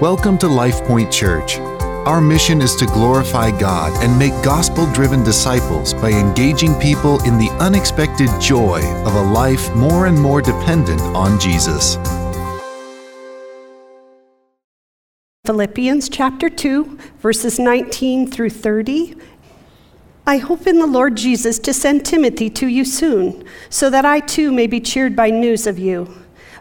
Welcome to LifePoint Church. Our mission is to glorify God and make gospel driven disciples by engaging people in the unexpected joy of a life more and more dependent on Jesus. Philippians chapter 2, verses 19 through 30. I hope in the Lord Jesus to send Timothy to you soon, so that I too may be cheered by news of you.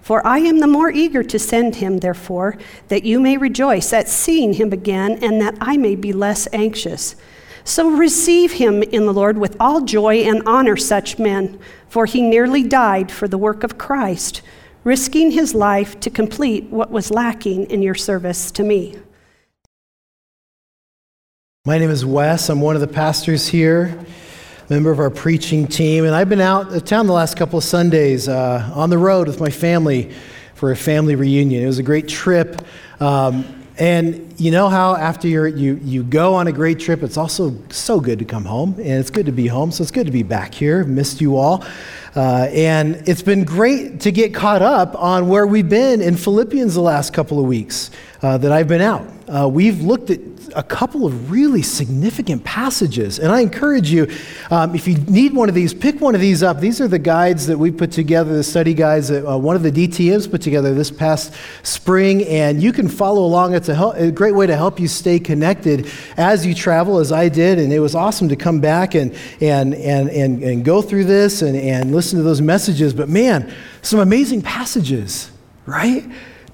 For I am the more eager to send him, therefore, that you may rejoice at seeing him again, and that I may be less anxious. So receive him in the Lord with all joy and honor such men, for he nearly died for the work of Christ, risking his life to complete what was lacking in your service to me. My name is Wes. I'm one of the pastors here member of our preaching team. And I've been out of town the last couple of Sundays uh, on the road with my family for a family reunion. It was a great trip. Um, and you know how after you you, you go on a great trip, it's also so good to come home, and it's good to be home. So it's good to be back here. Missed you all. Uh, and it's been great to get caught up on where we've been in Philippians the last couple of weeks uh, that I've been out. Uh, we've looked at a couple of really significant passages. And I encourage you, um, if you need one of these, pick one of these up. These are the guides that we put together, the study guides that uh, one of the DTMs put together this past spring. And you can follow along. It's a, help, a, great way to help you stay connected as you travel, as I did. And it was awesome to come back and, and, and, and, and go through this and, and listen to those messages. But man, some amazing passages, right?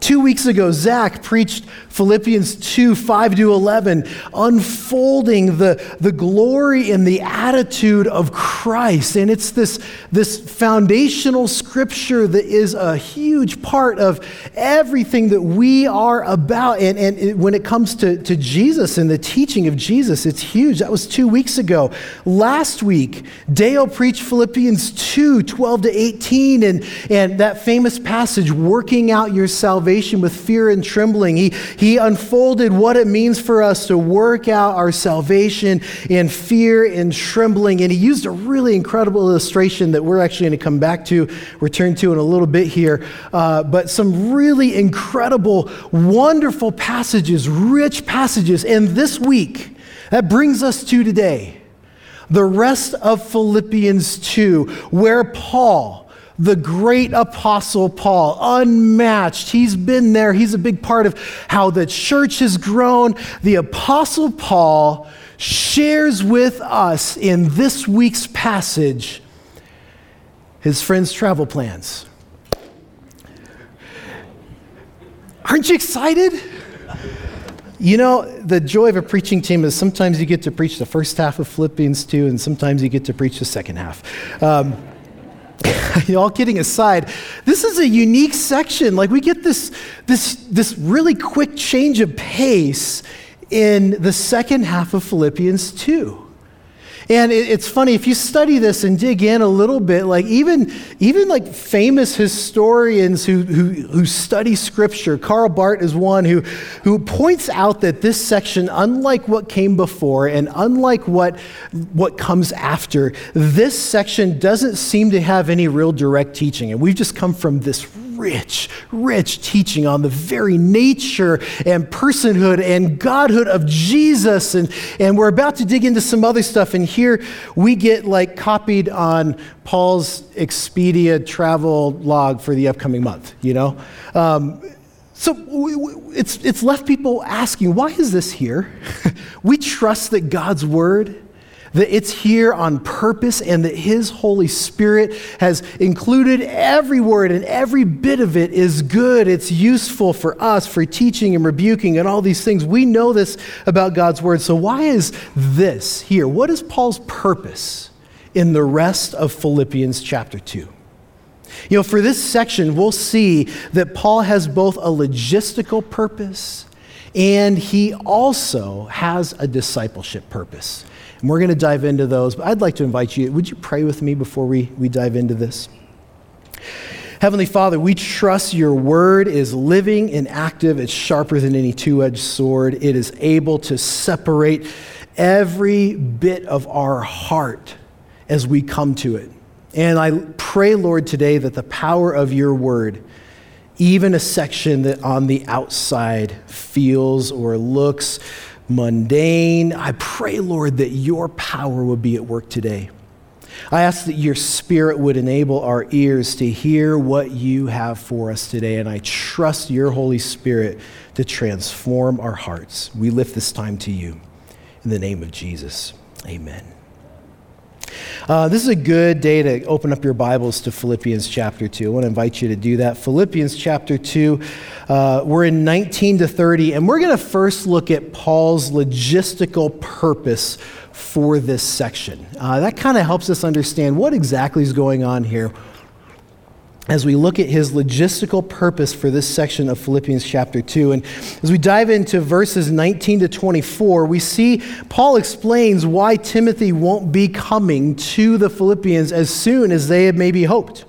Two weeks ago, Zach preached Philippians 2 5 to 11, unfolding the, the glory and the attitude of Christ. And it's this, this foundational scripture that is a huge part of everything that we are about. And, and it, when it comes to, to Jesus and the teaching of Jesus, it's huge. That was two weeks ago. Last week, Dale preached Philippians 2 12 to 18, and, and that famous passage, working out your salvation salvation with fear and trembling. He, he unfolded what it means for us to work out our salvation in fear and trembling. And he used a really incredible illustration that we're actually going to come back to, return to in a little bit here. Uh, but some really incredible, wonderful passages, rich passages. And this week, that brings us to today the rest of Philippians 2, where Paul, the great apostle Paul, unmatched. He's been there. He's a big part of how the church has grown. The apostle Paul shares with us in this week's passage his friend's travel plans. Aren't you excited? You know, the joy of a preaching team is sometimes you get to preach the first half of Philippians 2, and sometimes you get to preach the second half. Um, all kidding aside, this is a unique section. Like we get this, this, this really quick change of pace in the second half of Philippians 2. And it, it's funny if you study this and dig in a little bit, like even even like famous historians who who, who study scripture, Karl Barth is one who who points out that this section, unlike what came before and unlike what what comes after, this section doesn't seem to have any real direct teaching. And we've just come from this rich, rich teaching on the very nature and personhood and godhood of Jesus. And, and we're about to dig into some other stuff. And here we get like copied on Paul's Expedia travel log for the upcoming month, you know? Um, so it's, it's left people asking, why is this here? we trust that God's word that it's here on purpose and that His Holy Spirit has included every word and every bit of it is good. It's useful for us for teaching and rebuking and all these things. We know this about God's Word. So, why is this here? What is Paul's purpose in the rest of Philippians chapter 2? You know, for this section, we'll see that Paul has both a logistical purpose and he also has a discipleship purpose. And we're going to dive into those, but I'd like to invite you, would you pray with me before we, we dive into this? Heavenly Father, we trust your word is living and active. It's sharper than any two edged sword. It is able to separate every bit of our heart as we come to it. And I pray, Lord, today that the power of your word, even a section that on the outside feels or looks mundane, I pray, Lord, that your power would be at work today. I ask that your spirit would enable our ears to hear what you have for us today, and I trust your Holy Spirit to transform our hearts. We lift this time to you. In the name of Jesus, amen. Uh, this is a good day to open up your Bibles to Philippians chapter 2. I want to invite you to do that. Philippians chapter 2, uh, we're in 19 to 30, and we're going to first look at Paul's logistical purpose for this section. Uh, that kind of helps us understand what exactly is going on here as we look at his logistical purpose for this section of Philippians chapter 2. And as we dive into verses 19 to 24, we see Paul explains why Timothy won't be coming to the Philippians as soon as they had maybe hoped.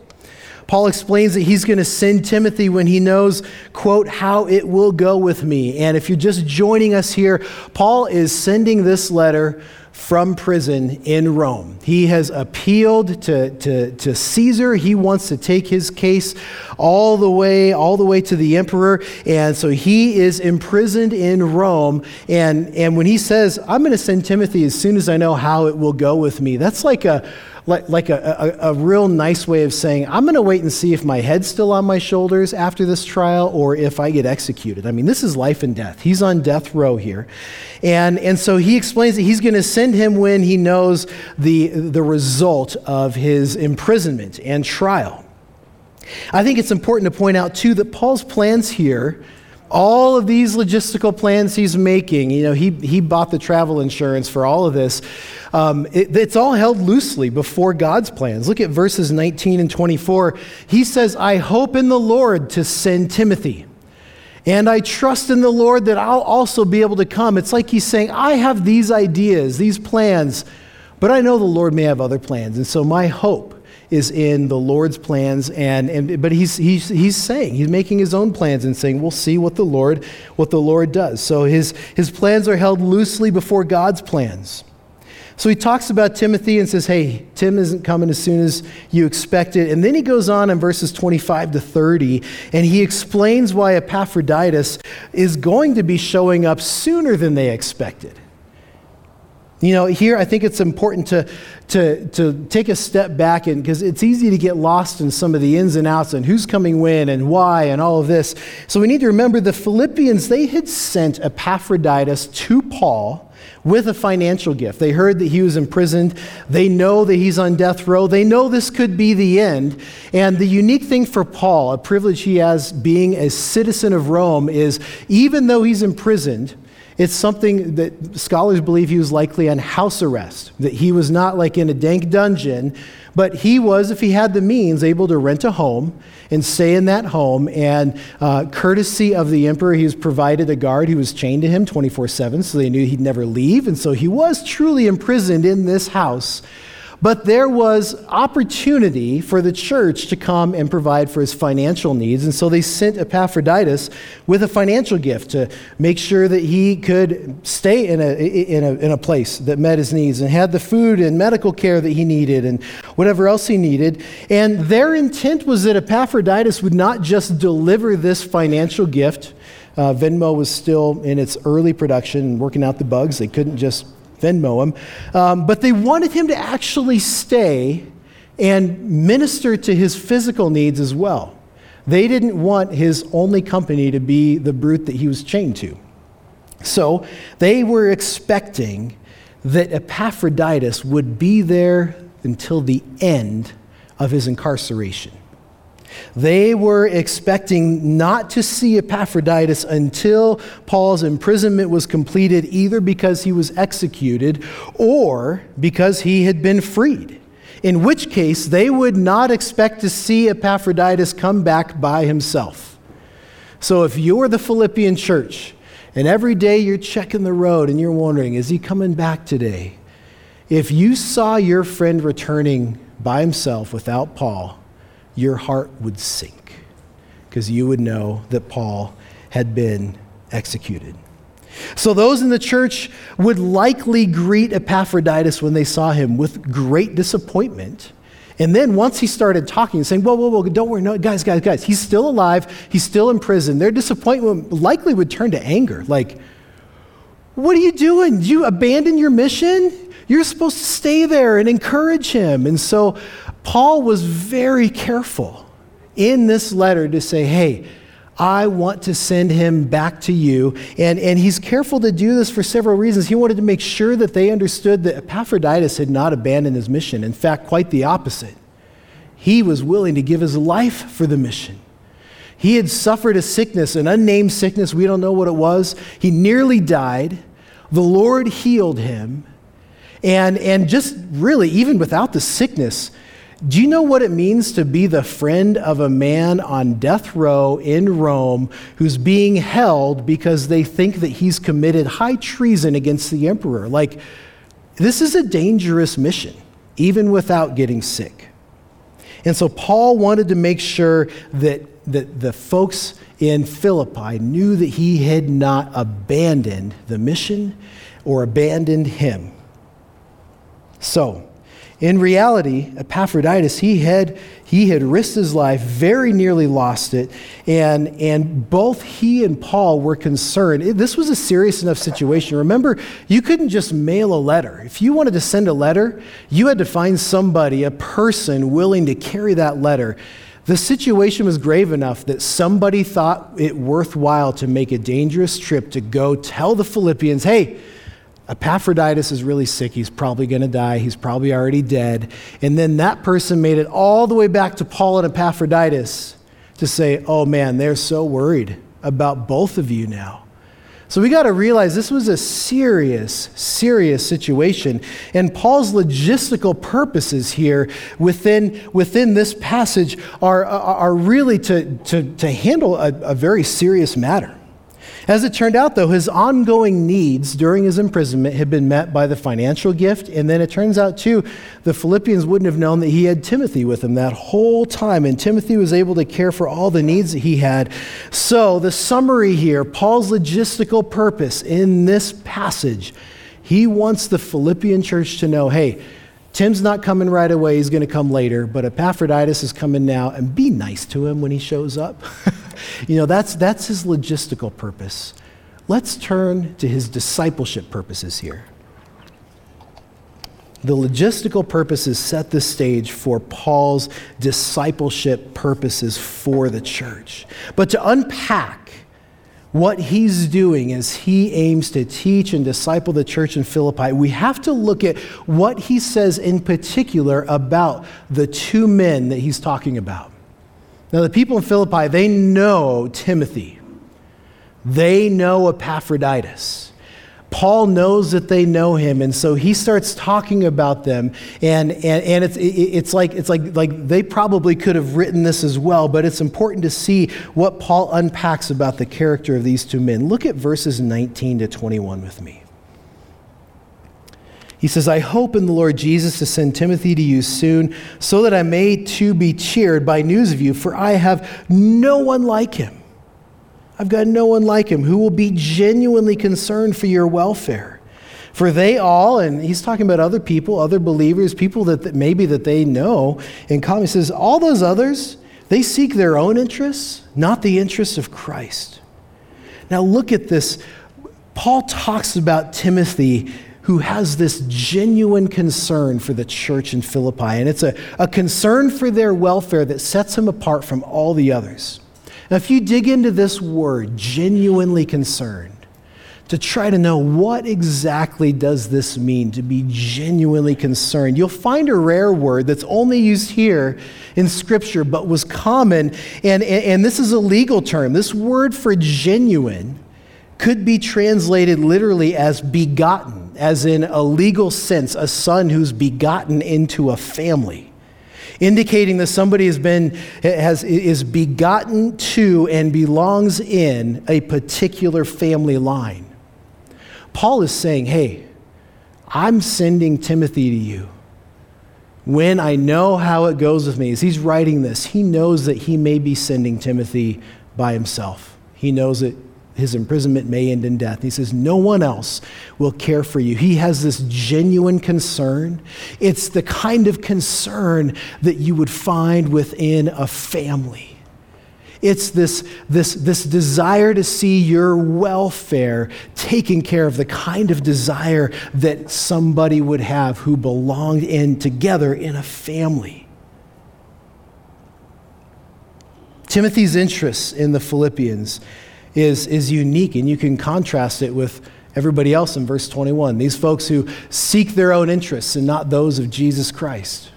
Paul explains that he's going to send Timothy when he knows, quote, how it will go with me. And if you're just joining us here, Paul is sending this letter from prison in Rome. He has appealed to, to, to Caesar. He wants to take his case all the way, all the way to the emperor. And so he is imprisoned in Rome. And, and when he says, I'm going to send Timothy as soon as I know how it will go with me, that's like a like, like a, a, a real nice way of saying, I'm going to wait and see if my head's still on my shoulders after this trial or if I get executed. I mean, this is life and death. He's on death row here. And, and so he explains that he's going to send him when he knows the, the result of his imprisonment and trial. I think it's important to point out, too, that Paul's plans here all of these logistical plans he's making, you know, he, he bought the travel insurance for all of this. Um, it, it's all held loosely before God's plans. Look at verses 19 and 24. He says, I hope in the Lord to send Timothy. And I trust in the Lord that I'll also be able to come. It's like he's saying, I have these ideas, these plans, but I know the Lord may have other plans. And so my hope is in the Lord's plans, and, and but he's, he's, he's saying, he's making his own plans and saying, we'll see what the Lord, what the Lord does. So his, his plans are held loosely before God's plans. So he talks about Timothy and says, Hey, Tim isn't coming as soon as you expected. And then he goes on in verses 25 to 30, and he explains why Epaphroditus is going to be showing up sooner than they expected. You know, here I think it's important to, to, to take a step back because it's easy to get lost in some of the ins and outs and who's coming when and why and all of this. So we need to remember the Philippians, they had sent Epaphroditus to Paul with a financial gift. They heard that he was imprisoned. They know that he's on death row. They know this could be the end. And the unique thing for Paul, a privilege he has being a citizen of Rome, is even though he's imprisoned, it's something that scholars believe he was likely on house arrest, that he was not like in a dank dungeon, but he was, if he had the means, able to rent a home and stay in that home. And uh, courtesy of the emperor, he was provided a guard who was chained to him 24 7, so they knew he'd never leave. And so he was truly imprisoned in this house but there was opportunity for the church to come and provide for his financial needs. And so they sent Epaphroditus with a financial gift to make sure that he could stay in a, in a, in a place that met his needs and had the food and medical care that he needed and whatever else he needed. And their intent was that Epaphroditus would not just deliver this financial gift. Uh, Venmo was still in its early production working out the bugs. They couldn't just Venmo him. Um, but they wanted him to actually stay and minister to his physical needs as well. They didn't want his only company to be the brute that he was chained to. So they were expecting that Epaphroditus would be there until the end of his incarceration. They were expecting not to see Epaphroditus until Paul's imprisonment was completed, either because he was executed or because he had been freed. In which case, they would not expect to see Epaphroditus come back by himself. So, if you're the Philippian church and every day you're checking the road and you're wondering, is he coming back today? If you saw your friend returning by himself without Paul, your heart would sink because you would know that Paul had been executed. So, those in the church would likely greet Epaphroditus when they saw him with great disappointment. And then once he started talking, saying, Whoa, whoa, whoa, don't worry, no, guys, guys, guys, he's still alive, he's still in prison, their disappointment likely would turn to anger. Like, what are you doing? You abandon your mission? You're supposed to stay there and encourage him. And so Paul was very careful in this letter to say, hey, I want to send him back to you. And, and he's careful to do this for several reasons. He wanted to make sure that they understood that Epaphroditus had not abandoned his mission. In fact, quite the opposite. He was willing to give his life for the mission. He had suffered a sickness, an unnamed sickness. We don't know what it was. He nearly died. The Lord healed him. And, and just really, even without the sickness, do you know what it means to be the friend of a man on death row in Rome who's being held because they think that he's committed high treason against the emperor? Like, this is a dangerous mission, even without getting sick. And so Paul wanted to make sure that, that the folks in Philippi knew that he had not abandoned the mission or abandoned him. So, in reality, Epaphroditus, he had, he had risked his life, very nearly lost it, and, and both he and Paul were concerned. This was a serious enough situation. Remember, you couldn't just mail a letter. If you wanted to send a letter, you had to find somebody, a person, willing to carry that letter. The situation was grave enough that somebody thought it worthwhile to make a dangerous trip to go tell the Philippians, hey, Epaphroditus is really sick. He's probably going to die. He's probably already dead. And then that person made it all the way back to Paul and Epaphroditus to say, oh man, they're so worried about both of you now. So we got to realize this was a serious, serious situation. And Paul's logistical purposes here within, within this passage are, are really to, to, to handle a, a very serious matter. As it turned out, though, his ongoing needs during his imprisonment had been met by the financial gift. And then it turns out, too, the Philippians wouldn't have known that he had Timothy with him that whole time. And Timothy was able to care for all the needs that he had. So, the summary here Paul's logistical purpose in this passage, he wants the Philippian church to know hey, Tim's not coming right away, he's going to come later, but Epaphroditus is coming now, and be nice to him when he shows up. you know, that's, that's his logistical purpose. Let's turn to his discipleship purposes here. The logistical purposes set the stage for Paul's discipleship purposes for the church. But to unpack what he's doing as he aims to teach and disciple the church in Philippi, we have to look at what he says in particular about the two men that he's talking about. Now, the people in Philippi, they know Timothy, they know Epaphroditus. Paul knows that they know him, and so he starts talking about them. And, and, and it's, it's, like, it's like, like they probably could have written this as well, but it's important to see what Paul unpacks about the character of these two men. Look at verses 19 to 21 with me. He says, I hope in the Lord Jesus to send Timothy to you soon, so that I may too be cheered by news of you, for I have no one like him I've got no one like him who will be genuinely concerned for your welfare. For they all, and he's talking about other people, other believers, people that, that maybe that they know, and common says, all those others, they seek their own interests, not the interests of Christ. Now look at this. Paul talks about Timothy who has this genuine concern for the church in Philippi, and it's a, a concern for their welfare that sets him apart from all the others. Now, if you dig into this word, genuinely concerned, to try to know what exactly does this mean to be genuinely concerned. You'll find a rare word that's only used here in Scripture, but was common, and, and, and this is a legal term. This word for genuine could be translated literally as begotten, as in a legal sense, a son who's begotten into a family indicating that somebody has been has is begotten to and belongs in a particular family line Paul is saying, hey, I'm sending Timothy to you. When I know how it goes with me, as he's writing this, he knows that he may be sending Timothy by himself. He knows that his imprisonment may end in death. He says, No one else will care for you. He has this genuine concern. It's the kind of concern that you would find within a family. It's this, this, this desire to see your welfare taken care of, the kind of desire that somebody would have who belonged in together in a family. Timothy's interest in the Philippians is, is unique, and you can contrast it with everybody else in verse 21. These folks who seek their own interests and not those of Jesus Christ.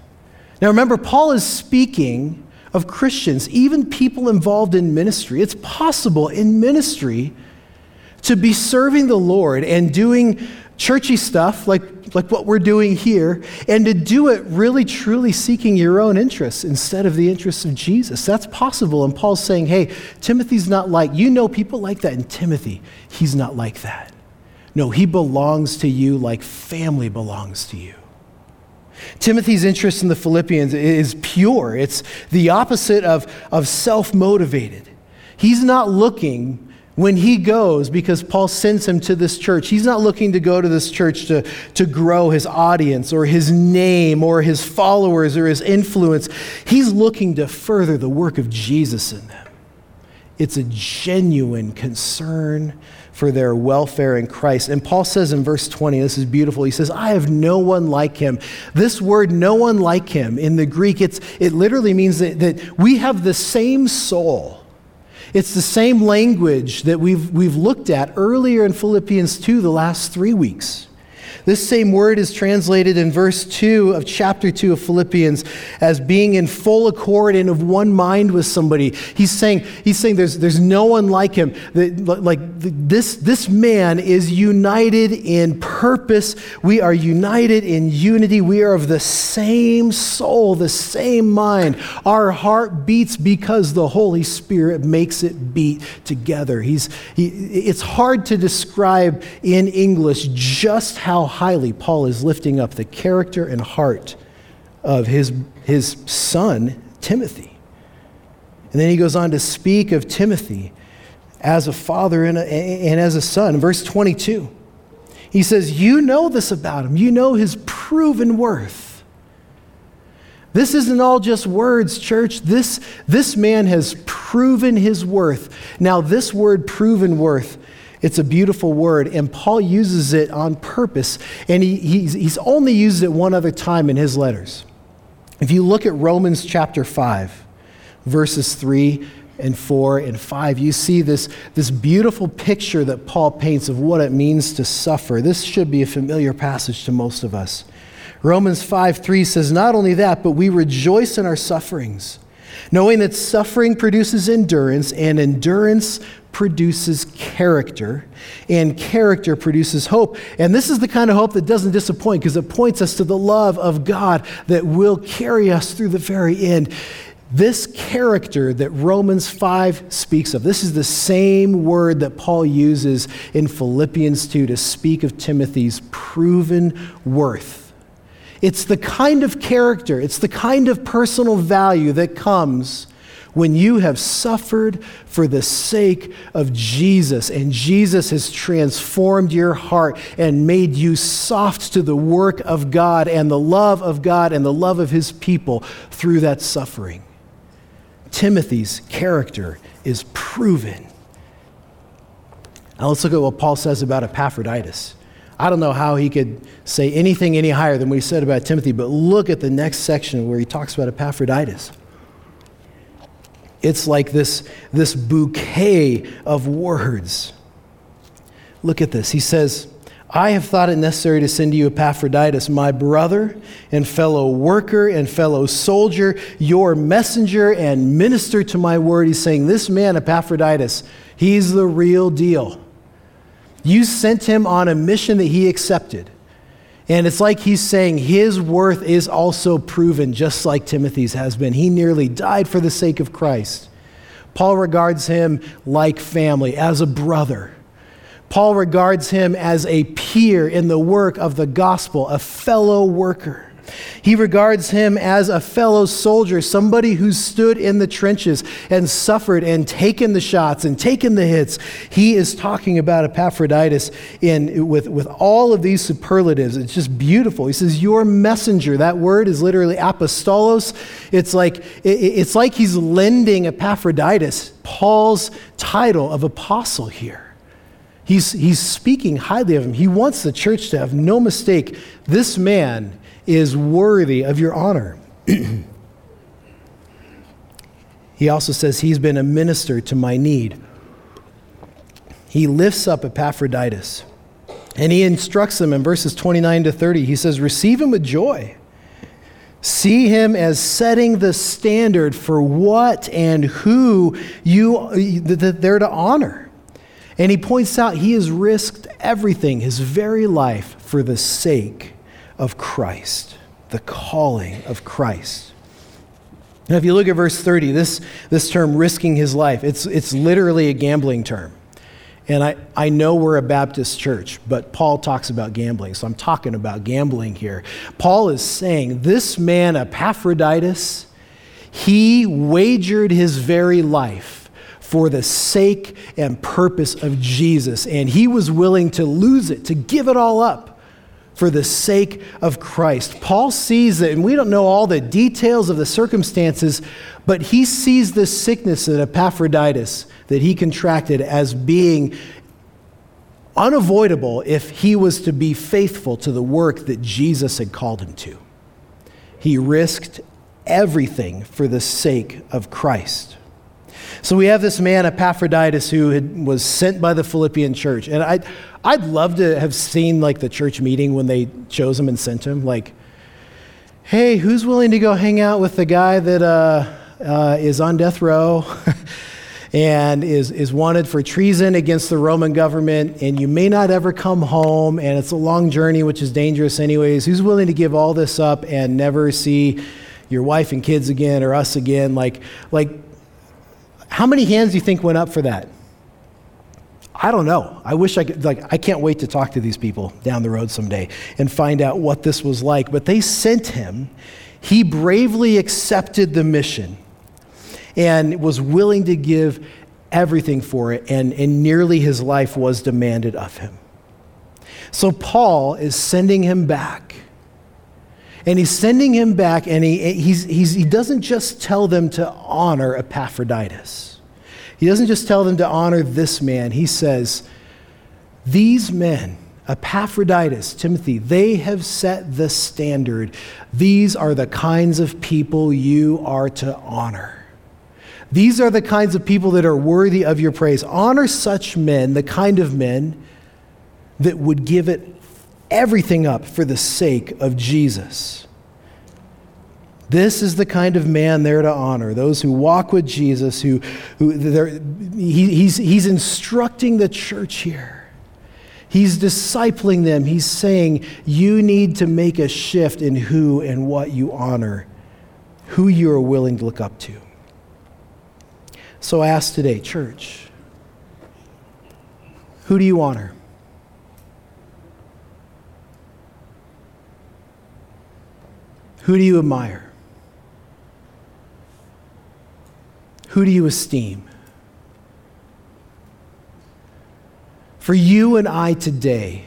Now remember, Paul is speaking of Christians, even people involved in ministry. It's possible in ministry to be serving the Lord and doing churchy stuff like, like what we're doing here, and to do it really truly seeking your own interests instead of the interests of Jesus. That's possible. And Paul's saying, hey, Timothy's not like, you know people like that, and Timothy, he's not like that. No, he belongs to you like family belongs to you. Timothy's interest in the Philippians is pure, it's the opposite of, of self motivated. He's not looking when he goes, because Paul sends him to this church, he's not looking to go to this church to, to grow his audience or his name or his followers or his influence. He's looking to further the work of Jesus in them. It's a genuine concern for their welfare in Christ. And Paul says in verse 20, this is beautiful. He says, I have no one like him. This word, no one like him, in the Greek, it's, it literally means that, that we have the same soul. It's the same language that we've, we've looked at earlier in Philippians 2 the last three weeks. This same word is translated in verse 2 of chapter 2 of Philippians as being in full accord and of one mind with somebody. He's saying, he's saying there's, there's no one like him. Like this, this man is united in purpose. We are united in unity. We are of the same soul, the same mind. Our heart beats because the Holy Spirit makes it beat together. He's, he, it's hard to describe in English just how highly Paul is lifting up the character and heart of his, his son, Timothy. And then he goes on to speak of Timothy as a father and, a, and as a son. verse 22, he says, You know this about him, you know his proven worth. This isn't all just words, church. This, this man has proven his worth. Now, this word, proven worth, it's a beautiful word, and Paul uses it on purpose, and he, he's, he's only used it one other time in his letters. If you look at Romans chapter 5, verses 3 and 4 and 5, you see this, this beautiful picture that Paul paints of what it means to suffer. This should be a familiar passage to most of us. Romans 5 3 says, Not only that, but we rejoice in our sufferings, knowing that suffering produces endurance, and endurance produces character, and character produces hope. And this is the kind of hope that doesn't disappoint because it points us to the love of God that will carry us through the very end. This character that Romans 5 speaks of, this is the same word that Paul uses in Philippians 2 to speak of Timothy's proven worth. It's the kind of character, it's the kind of personal value that comes when you have suffered for the sake of Jesus and Jesus has transformed your heart and made you soft to the work of God and the love of God and the love of his people through that suffering. Timothy's character is proven. Now let's look at what Paul says about Epaphroditus. I don't know how he could say anything any higher than what he said about Timothy, but look at the next section where he talks about Epaphroditus. It's like this, this bouquet of words. Look at this. He says, I have thought it necessary to send you Epaphroditus, my brother and fellow worker and fellow soldier, your messenger and minister to my word. He's saying, This man, Epaphroditus, he's the real deal. You sent him on a mission that he accepted. And it's like he's saying his worth is also proven, just like Timothy's has been. He nearly died for the sake of Christ. Paul regards him like family, as a brother. Paul regards him as a peer in the work of the gospel, a fellow worker. He regards him as a fellow soldier, somebody who stood in the trenches and suffered and taken the shots and taken the hits. He is talking about Epaphroditus in, with, with all of these superlatives. It's just beautiful. He says, Your messenger. That word is literally apostolos. It's like, it, it's like he's lending Epaphroditus Paul's title of apostle here. He's, he's speaking highly of him. He wants the church to have no mistake. This man is worthy of your honor. he also says he's been a minister to my need. He lifts up Epaphroditus and he instructs him in verses 29 to 30. He says, Receive him with joy. See him as setting the standard for what and who you, they're to honor. And he points out he has risked everything, his very life, for the sake of Christ, the calling of Christ. Now, if you look at verse 30, this, this term, risking his life, it's, it's literally a gambling term. And I, I know we're a Baptist church, but Paul talks about gambling, so I'm talking about gambling here. Paul is saying this man, Epaphroditus, he wagered his very life for the sake and purpose of Jesus. And he was willing to lose it, to give it all up for the sake of Christ. Paul sees it, and we don't know all the details of the circumstances, but he sees this sickness in Epaphroditus that he contracted as being unavoidable if he was to be faithful to the work that Jesus had called him to. He risked everything for the sake of Christ. So we have this man, Epaphroditus, who had, was sent by the Philippian church. And I, I'd love to have seen like the church meeting when they chose him and sent him. Like, hey, who's willing to go hang out with the guy that uh, uh, is on death row and is, is wanted for treason against the Roman government, and you may not ever come home, and it's a long journey, which is dangerous anyways. Who's willing to give all this up and never see your wife and kids again or us again? Like, like how many hands do you think went up for that? I don't know. I wish I could, like, I can't wait to talk to these people down the road someday and find out what this was like. But they sent him. He bravely accepted the mission and was willing to give everything for it, and, and nearly his life was demanded of him. So Paul is sending him back. And he's sending him back, and he, he's, he's, he doesn't just tell them to honor Epaphroditus. He doesn't just tell them to honor this man. He says, These men, Epaphroditus, Timothy, they have set the standard. These are the kinds of people you are to honor. These are the kinds of people that are worthy of your praise. Honor such men, the kind of men that would give it everything up for the sake of Jesus. This is the kind of man they're to honor. Those who walk with Jesus, who, who he, he's, he's instructing the church here. He's discipling them. He's saying, you need to make a shift in who and what you honor, who you are willing to look up to. So I ask today, church, who do you honor? Who do you admire? Who do you esteem? For you and I today,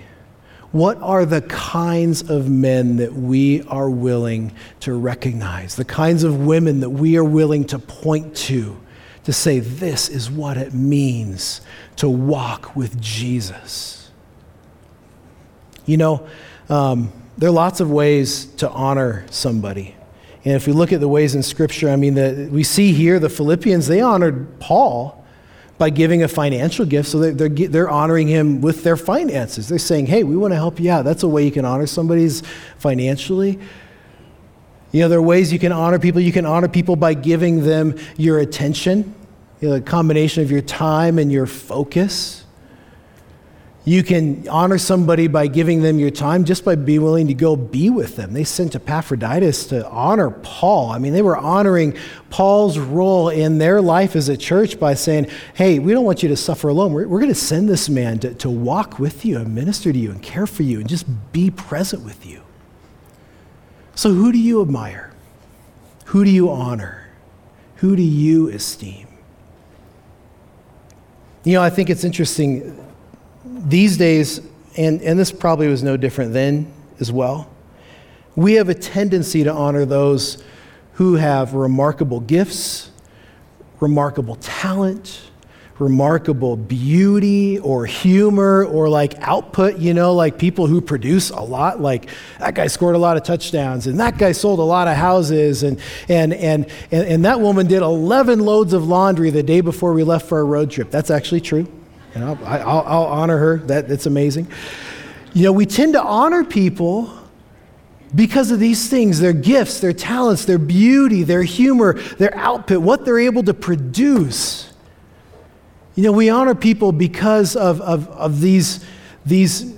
what are the kinds of men that we are willing to recognize? The kinds of women that we are willing to point to to say, this is what it means to walk with Jesus? You know, um, there are lots of ways to honor somebody. And if we look at the ways in Scripture, I mean, the, we see here the Philippians, they honored Paul by giving a financial gift. So they're, they're, they're honoring him with their finances. They're saying, hey, we want to help you out. That's a way you can honor somebody's financially. You know, there are ways you can honor people. You can honor people by giving them your attention, you know, a combination of your time and your focus. You can honor somebody by giving them your time just by being willing to go be with them. They sent Epaphroditus to honor Paul. I mean, they were honoring Paul's role in their life as a church by saying, hey, we don't want you to suffer alone. We're, we're going to send this man to, to walk with you and minister to you and care for you and just be present with you. So, who do you admire? Who do you honor? Who do you esteem? You know, I think it's interesting these days, and, and this probably was no different then as well, we have a tendency to honor those who have remarkable gifts, remarkable talent, remarkable beauty or humor or like output, you know, like people who produce a lot, like that guy scored a lot of touchdowns and that guy sold a lot of houses and, and, and, and, and that woman did 11 loads of laundry the day before we left for our road trip. That's actually true. And I'll, I'll, I'll honor her. That, that's amazing. You know, we tend to honor people because of these things their gifts, their talents, their beauty, their humor, their output, what they're able to produce. You know, we honor people because of, of, of these, these,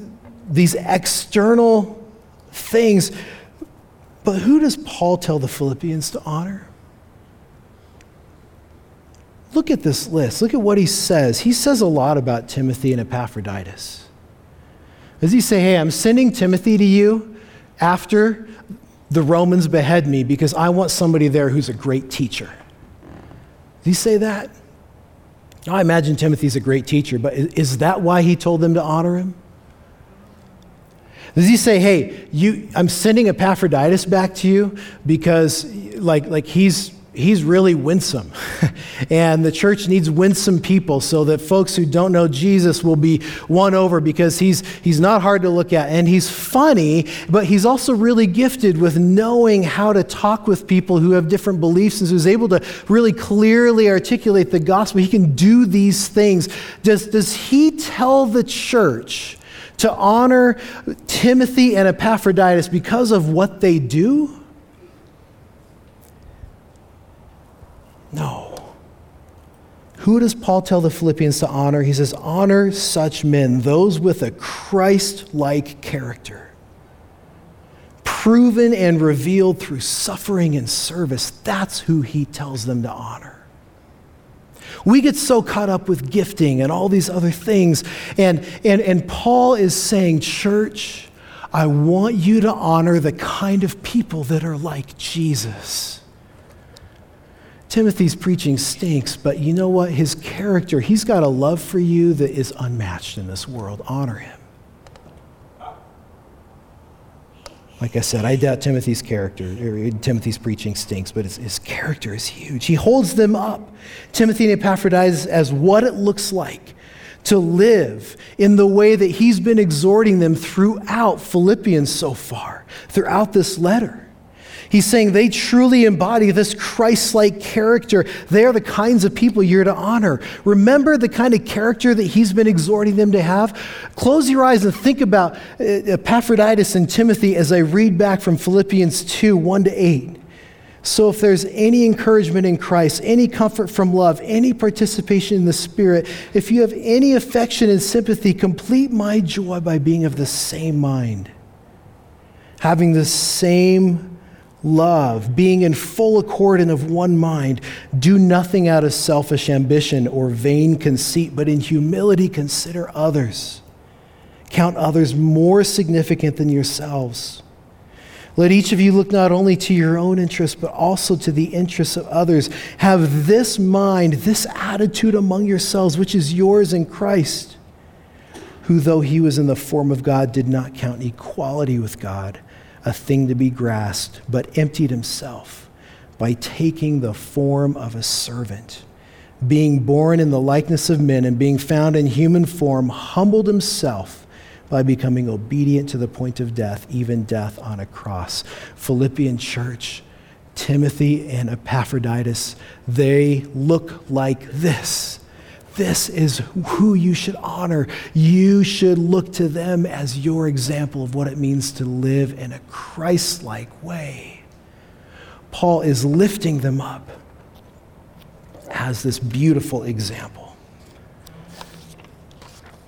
these external things. But who does Paul tell the Philippians to honor? Look at this list. Look at what he says. He says a lot about Timothy and Epaphroditus. Does he say, Hey, I'm sending Timothy to you after the Romans behead me because I want somebody there who's a great teacher? Does he say that? I imagine Timothy's a great teacher, but is that why he told them to honor him? Does he say, hey, you, I'm sending Epaphroditus back to you because like, like he's he's really winsome. and the church needs winsome people so that folks who don't know Jesus will be won over because he's, he's not hard to look at and he's funny, but he's also really gifted with knowing how to talk with people who have different beliefs and who's able to really clearly articulate the gospel. He can do these things. Does, does he tell the church to honor Timothy and Epaphroditus because of what they do? No. Who does Paul tell the Philippians to honor? He says, Honor such men, those with a Christ like character, proven and revealed through suffering and service. That's who he tells them to honor. We get so caught up with gifting and all these other things. And, and, and Paul is saying, Church, I want you to honor the kind of people that are like Jesus. Timothy's preaching stinks, but you know what? His character, he's got a love for you that is unmatched in this world. Honor him. Like I said, I doubt Timothy's character, uh, Timothy's preaching stinks, but his, his character is huge. He holds them up, Timothy and Epaphroditus, as what it looks like to live in the way that he's been exhorting them throughout Philippians so far, throughout this letter. He's saying they truly embody this Christ like character. They are the kinds of people you're to honor. Remember the kind of character that he's been exhorting them to have? Close your eyes and think about uh, Epaphroditus and Timothy as I read back from Philippians 2 1 to 8. So, if there's any encouragement in Christ, any comfort from love, any participation in the Spirit, if you have any affection and sympathy, complete my joy by being of the same mind, having the same love, being in full accord and of one mind. Do nothing out of selfish ambition or vain conceit, but in humility consider others. Count others more significant than yourselves. Let each of you look not only to your own interests, but also to the interests of others. Have this mind, this attitude among yourselves, which is yours in Christ, who, though he was in the form of God, did not count equality with God a thing to be grasped, but emptied himself by taking the form of a servant. Being born in the likeness of men and being found in human form, humbled himself by becoming obedient to the point of death, even death on a cross. Philippian church, Timothy and Epaphroditus, they look like this. This is who you should honor. You should look to them as your example of what it means to live in a Christ like way. Paul is lifting them up as this beautiful example.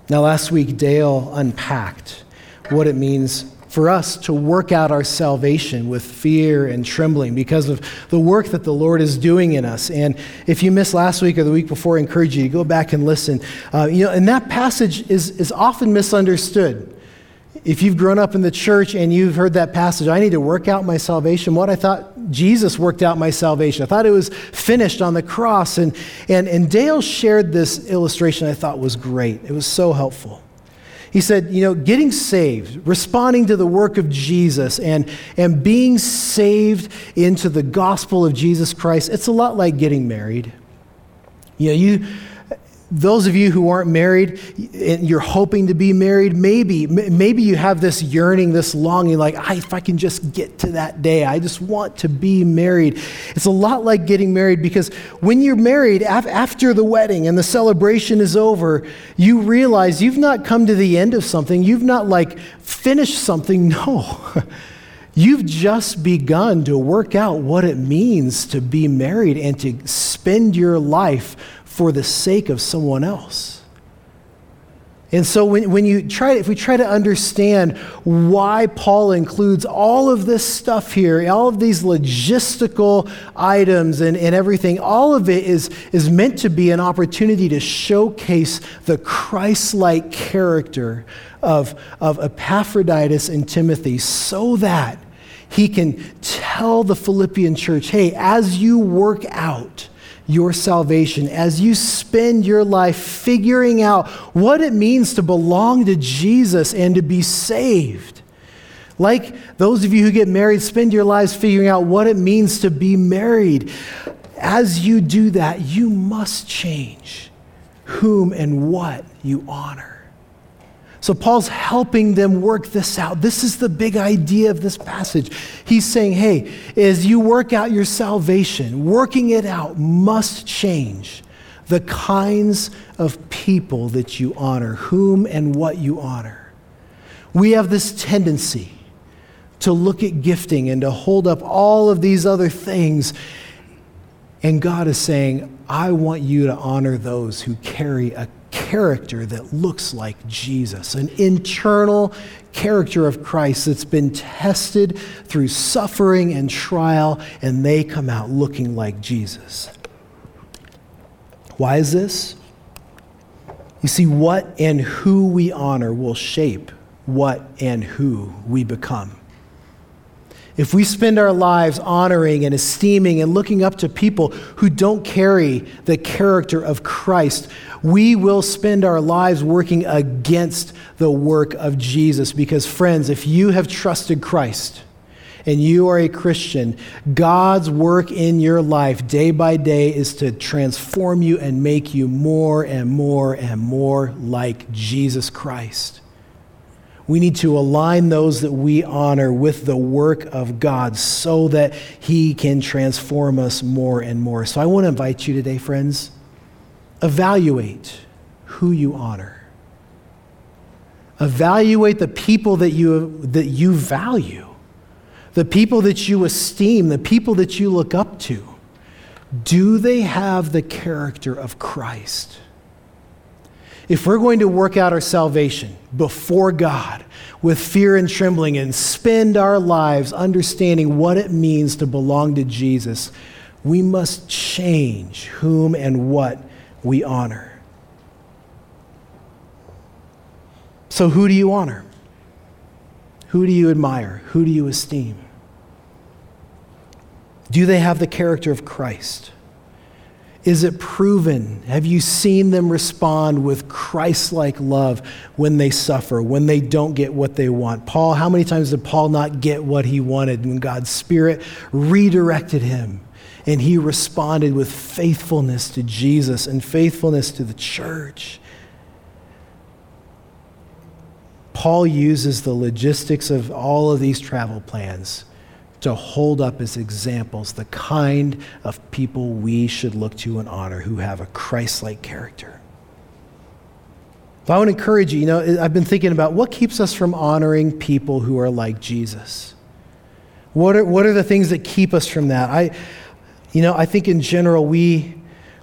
Now, last week, Dale unpacked what it means for us to work out our salvation with fear and trembling because of the work that the Lord is doing in us. And if you missed last week or the week before, I encourage you to go back and listen. Uh, you know, and that passage is, is often misunderstood. If you've grown up in the church and you've heard that passage, I need to work out my salvation. What I thought Jesus worked out my salvation. I thought it was finished on the cross. And, and, and Dale shared this illustration I thought was great. It was so helpful. He said, you know, getting saved, responding to the work of Jesus, and, and being saved into the gospel of Jesus Christ, it's a lot like getting married. You know, you those of you who aren't married and you're hoping to be married maybe maybe you have this yearning this longing like ah, if i can just get to that day i just want to be married. It's a lot like getting married because when you're married after the wedding and the celebration is over you realize you've not come to the end of something. You've not like finished something. No. You've just begun to work out what it means to be married and to spend your life for the sake of someone else. And so when, when you try, if we try to understand why Paul includes all of this stuff here, all of these logistical items and, and everything, all of it is, is meant to be an opportunity to showcase the Christ-like character of, of Epaphroditus and Timothy so that he can tell the Philippian church, hey, as you work out, your salvation, as you spend your life figuring out what it means to belong to Jesus and to be saved. Like those of you who get married, spend your lives figuring out what it means to be married. As you do that, you must change whom and what you honor. So Paul's helping them work this out. This is the big idea of this passage. He's saying, hey, as you work out your salvation, working it out must change the kinds of people that you honor, whom and what you honor. We have this tendency to look at gifting and to hold up all of these other things. And God is saying, I want you to honor those who carry a character that looks like Jesus, an internal character of Christ that's been tested through suffering and trial, and they come out looking like Jesus. Why is this? You see, what and who we honor will shape what and who we become. If we spend our lives honoring and esteeming and looking up to people who don't carry the character of Christ, we will spend our lives working against the work of Jesus. Because, friends, if you have trusted Christ, and you are a Christian, God's work in your life day by day is to transform you and make you more and more and more like Jesus Christ. We need to align those that we honor with the work of God so that He can transform us more and more. So I want to invite you today, friends, evaluate who you honor. Evaluate the people that you, that you value, the people that you esteem, the people that you look up to. Do they have the character of Christ? If we're going to work out our salvation before God with fear and trembling and spend our lives understanding what it means to belong to Jesus, we must change whom and what we honor. So, who do you honor? Who do you admire? Who do you esteem? Do they have the character of Christ? Is it proven? Have you seen them respond with Christ like love when they suffer, when they don't get what they want? Paul, how many times did Paul not get what he wanted when God's Spirit redirected him and he responded with faithfulness to Jesus and faithfulness to the church? Paul uses the logistics of all of these travel plans to hold up as examples the kind of people we should look to and honor who have a Christ like character. But I want to encourage you, you know, I've been thinking about what keeps us from honoring people who are like Jesus. What are, what are the things that keep us from that? I, you know, I think in general we,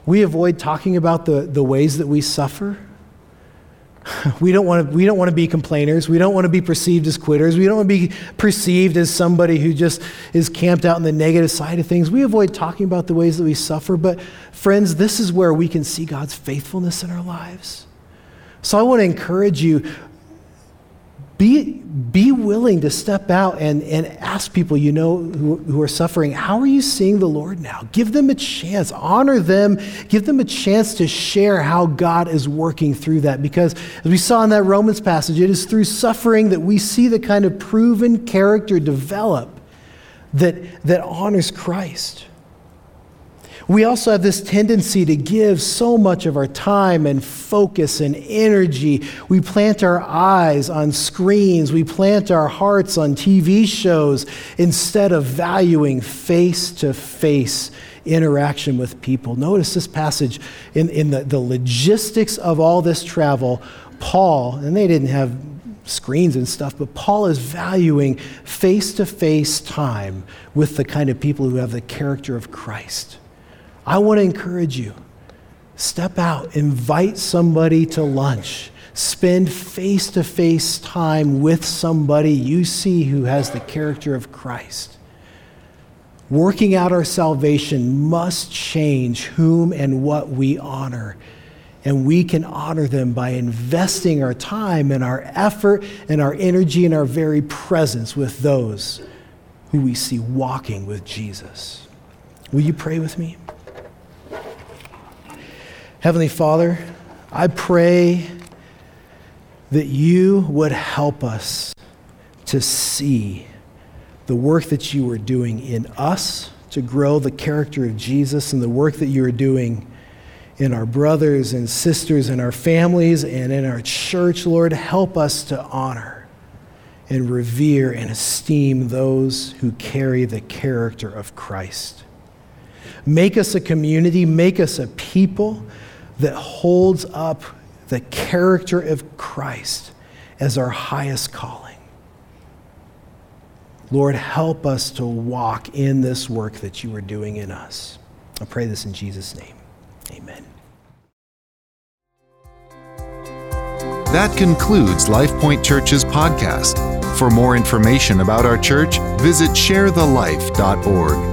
we avoid talking about the, the ways that we suffer. We don't, want to, we don't want to be complainers. We don't want to be perceived as quitters. We don't want to be perceived as somebody who just is camped out in the negative side of things. We avoid talking about the ways that we suffer. But, friends, this is where we can see God's faithfulness in our lives. So I want to encourage you be, be willing to step out and, and ask people you know who, who are suffering, how are you seeing the Lord now? Give them a chance, honor them, give them a chance to share how God is working through that. Because as we saw in that Romans passage, it is through suffering that we see the kind of proven character develop that, that honors Christ. We also have this tendency to give so much of our time and focus and energy. We plant our eyes on screens, we plant our hearts on TV shows instead of valuing face to face interaction with people. Notice this passage in, in the, the logistics of all this travel. Paul, and they didn't have screens and stuff, but Paul is valuing face to face time with the kind of people who have the character of Christ. I want to encourage you step out, invite somebody to lunch, spend face to face time with somebody you see who has the character of Christ. Working out our salvation must change whom and what we honor. And we can honor them by investing our time and our effort and our energy and our very presence with those who we see walking with Jesus. Will you pray with me? Heavenly Father, I pray that you would help us to see the work that you are doing in us to grow the character of Jesus and the work that you are doing in our brothers and sisters and our families and in our church. Lord, help us to honor and revere and esteem those who carry the character of Christ. Make us a community, make us a people that holds up the character of Christ as our highest calling. Lord, help us to walk in this work that you are doing in us. I pray this in Jesus' name. Amen. That concludes LifePoint Church's podcast. For more information about our church, visit sharethelife.org.